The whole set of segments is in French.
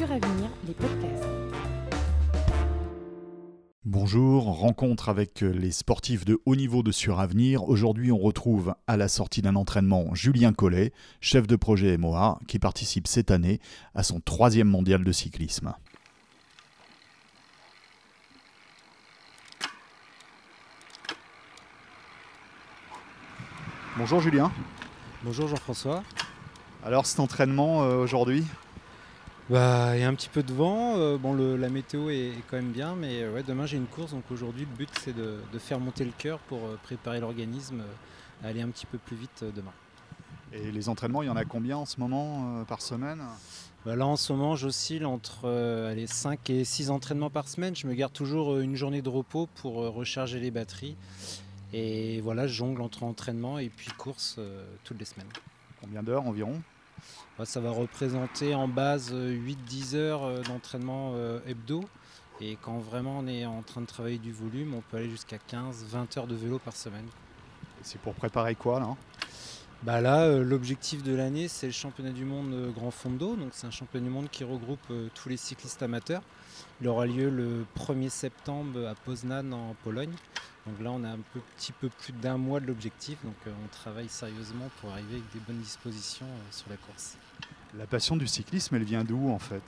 Suravenir, les podcasts. Bonjour, rencontre avec les sportifs de haut niveau de Suravenir. Aujourd'hui, on retrouve à la sortie d'un entraînement Julien Collet, chef de projet MOA, qui participe cette année à son troisième mondial de cyclisme. Bonjour Julien. Bonjour Jean-François. Alors cet entraînement euh, aujourd'hui? Bah, il y a un petit peu de vent. euh, bon, le- la météo est, est quand même bien, mais euh, ouais, demain j'ai une course, donc aujourd'hui le but c'est de, de faire monter le cœur pour euh, préparer l'organisme à aller un petit peu plus vite demain. Et les entraînements, il y en a combien en ce moment par semaine? Bah, là en ce moment j'oscille entre euh, allez, 5 et 6 entraînements par semaine. Je me garde toujours une journée de repos pour recharger les batteries. Et voilà, je jongle entre entraînement et puis course toutes les semaines. Combien d'heures environ? Ça va représenter en base euh, 8-10 heures euh, d'entraînement euh, hebdo. Et quand vraiment on est en train de travailler du volume, on peut aller jusqu'à 15-20 heures de vélo par semaine. C'est pour préparer quoi là? Bah là, euh, l'objectif de l'année, c'est le championnat du monde euh, Grand Fondo. Donc c'est un championnat du monde qui regroupe euh, tous les cyclistes amateurs. Il aura lieu le 1er septembre à Poznan en Pologne. Donc là, on a un peu- petit peu plus d'un mois de l'objectif. Donc euh, on travaille sérieusement pour arriver avec des bonnes dispositions sur la course. La passion du cyclisme, elle vient d'où en fait?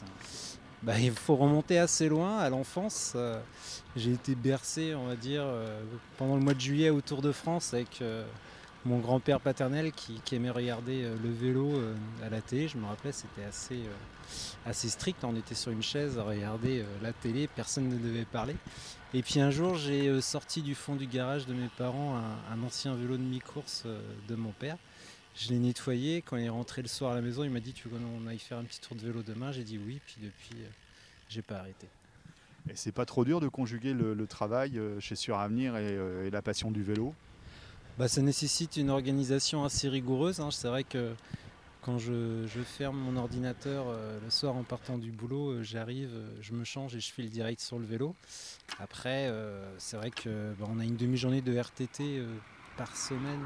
Bah, il faut remonter assez loin à l'enfance. Euh, J'ai été bercé, on va dire, euh, pendant le mois de juillet au Tour de France avec euh, mon grand-père paternel qui, aimait regarder euh, le vélo euh, à la télé. Je me rappelais, c'était assez, euh, assez strict. On était sur une chaise à regarder la télé, personne ne devait parler. Et puis un jour, j'ai sorti du fond du garage de mes parents un, ancien vélo de mi-course de mon père. Je l'ai nettoyé. Quand il est rentré le soir à la maison, il m'a dit Tu veux qu'on aille faire un petit tour de vélo demain? J'ai dit oui. Puis depuis, j'ai pas arrêté. Et c'est pas trop dur de conjuguer le, travail chez Suravenir et la passion du vélo? Bah, ça nécessite une organisation assez rigoureuse. hein. C'est vrai que quand je, je ferme mon ordinateur euh, le soir en partant du boulot, euh, j'arrive, euh, je me change et je file direct sur le vélo. Après, c'est vrai que bah, on a une demi-journée de RTT par semaine.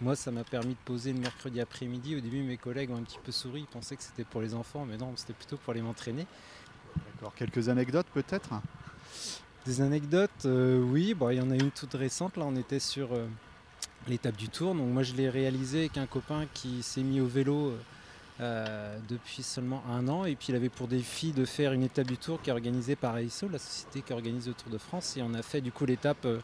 Moi, ça m'a permis de poser le mercredi après-midi. Au début, mes collègues ont un petit peu souri, ils pensaient que c'était pour les enfants, mais non, c'était plutôt pour aller m'entraîner. D'accord. Quelques anecdotes peut-être? Des anecdotes, oui, bon, il y en a une toute récente. Là, on était sur l'étape du Tour. Donc, moi, je l'ai réalisé avec un copain qui s'est mis au vélo euh, depuis seulement un an. Et puis, il avait pour défi de faire une étape du Tour qui est organisée par AISO, la société qui organise le Tour de France. Et on a fait du coup l'étape euh,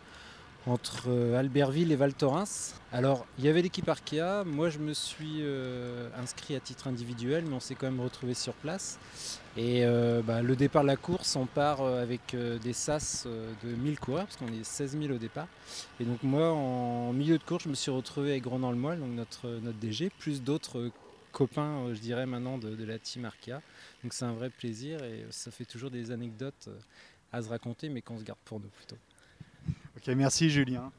entre euh, Albertville et Val Thorens. Alors, il y avait l'équipe Arkea. Moi, je me suis euh, inscrit à titre individuel, mais on s'est quand même retrouvé sur place. Et euh, bah, le départ de la course, on part avec des sas de 1000 coureurs, parce qu'on est 16 000 au départ. Et donc moi, en milieu de course, je me suis retrouvé avec Ronan Le Moyle, donc notre, notre DG, plus d'autres copains, je dirais maintenant, de, de la team Arkea. Donc c'est un vrai plaisir et ça fait toujours des anecdotes à se raconter, mais qu'on se garde pour nous plutôt. Ok, merci Julien.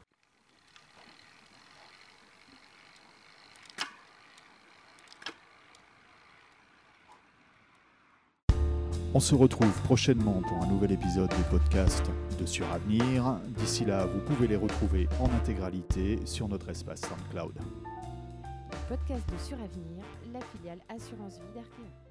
On se retrouve prochainement pour un nouvel épisode du podcast de Suravenir. D'ici là, vous pouvez les retrouver en intégralité sur notre espace SoundCloud. Podcast de Suravenir, la filiale Assurance Vie d'Arkea.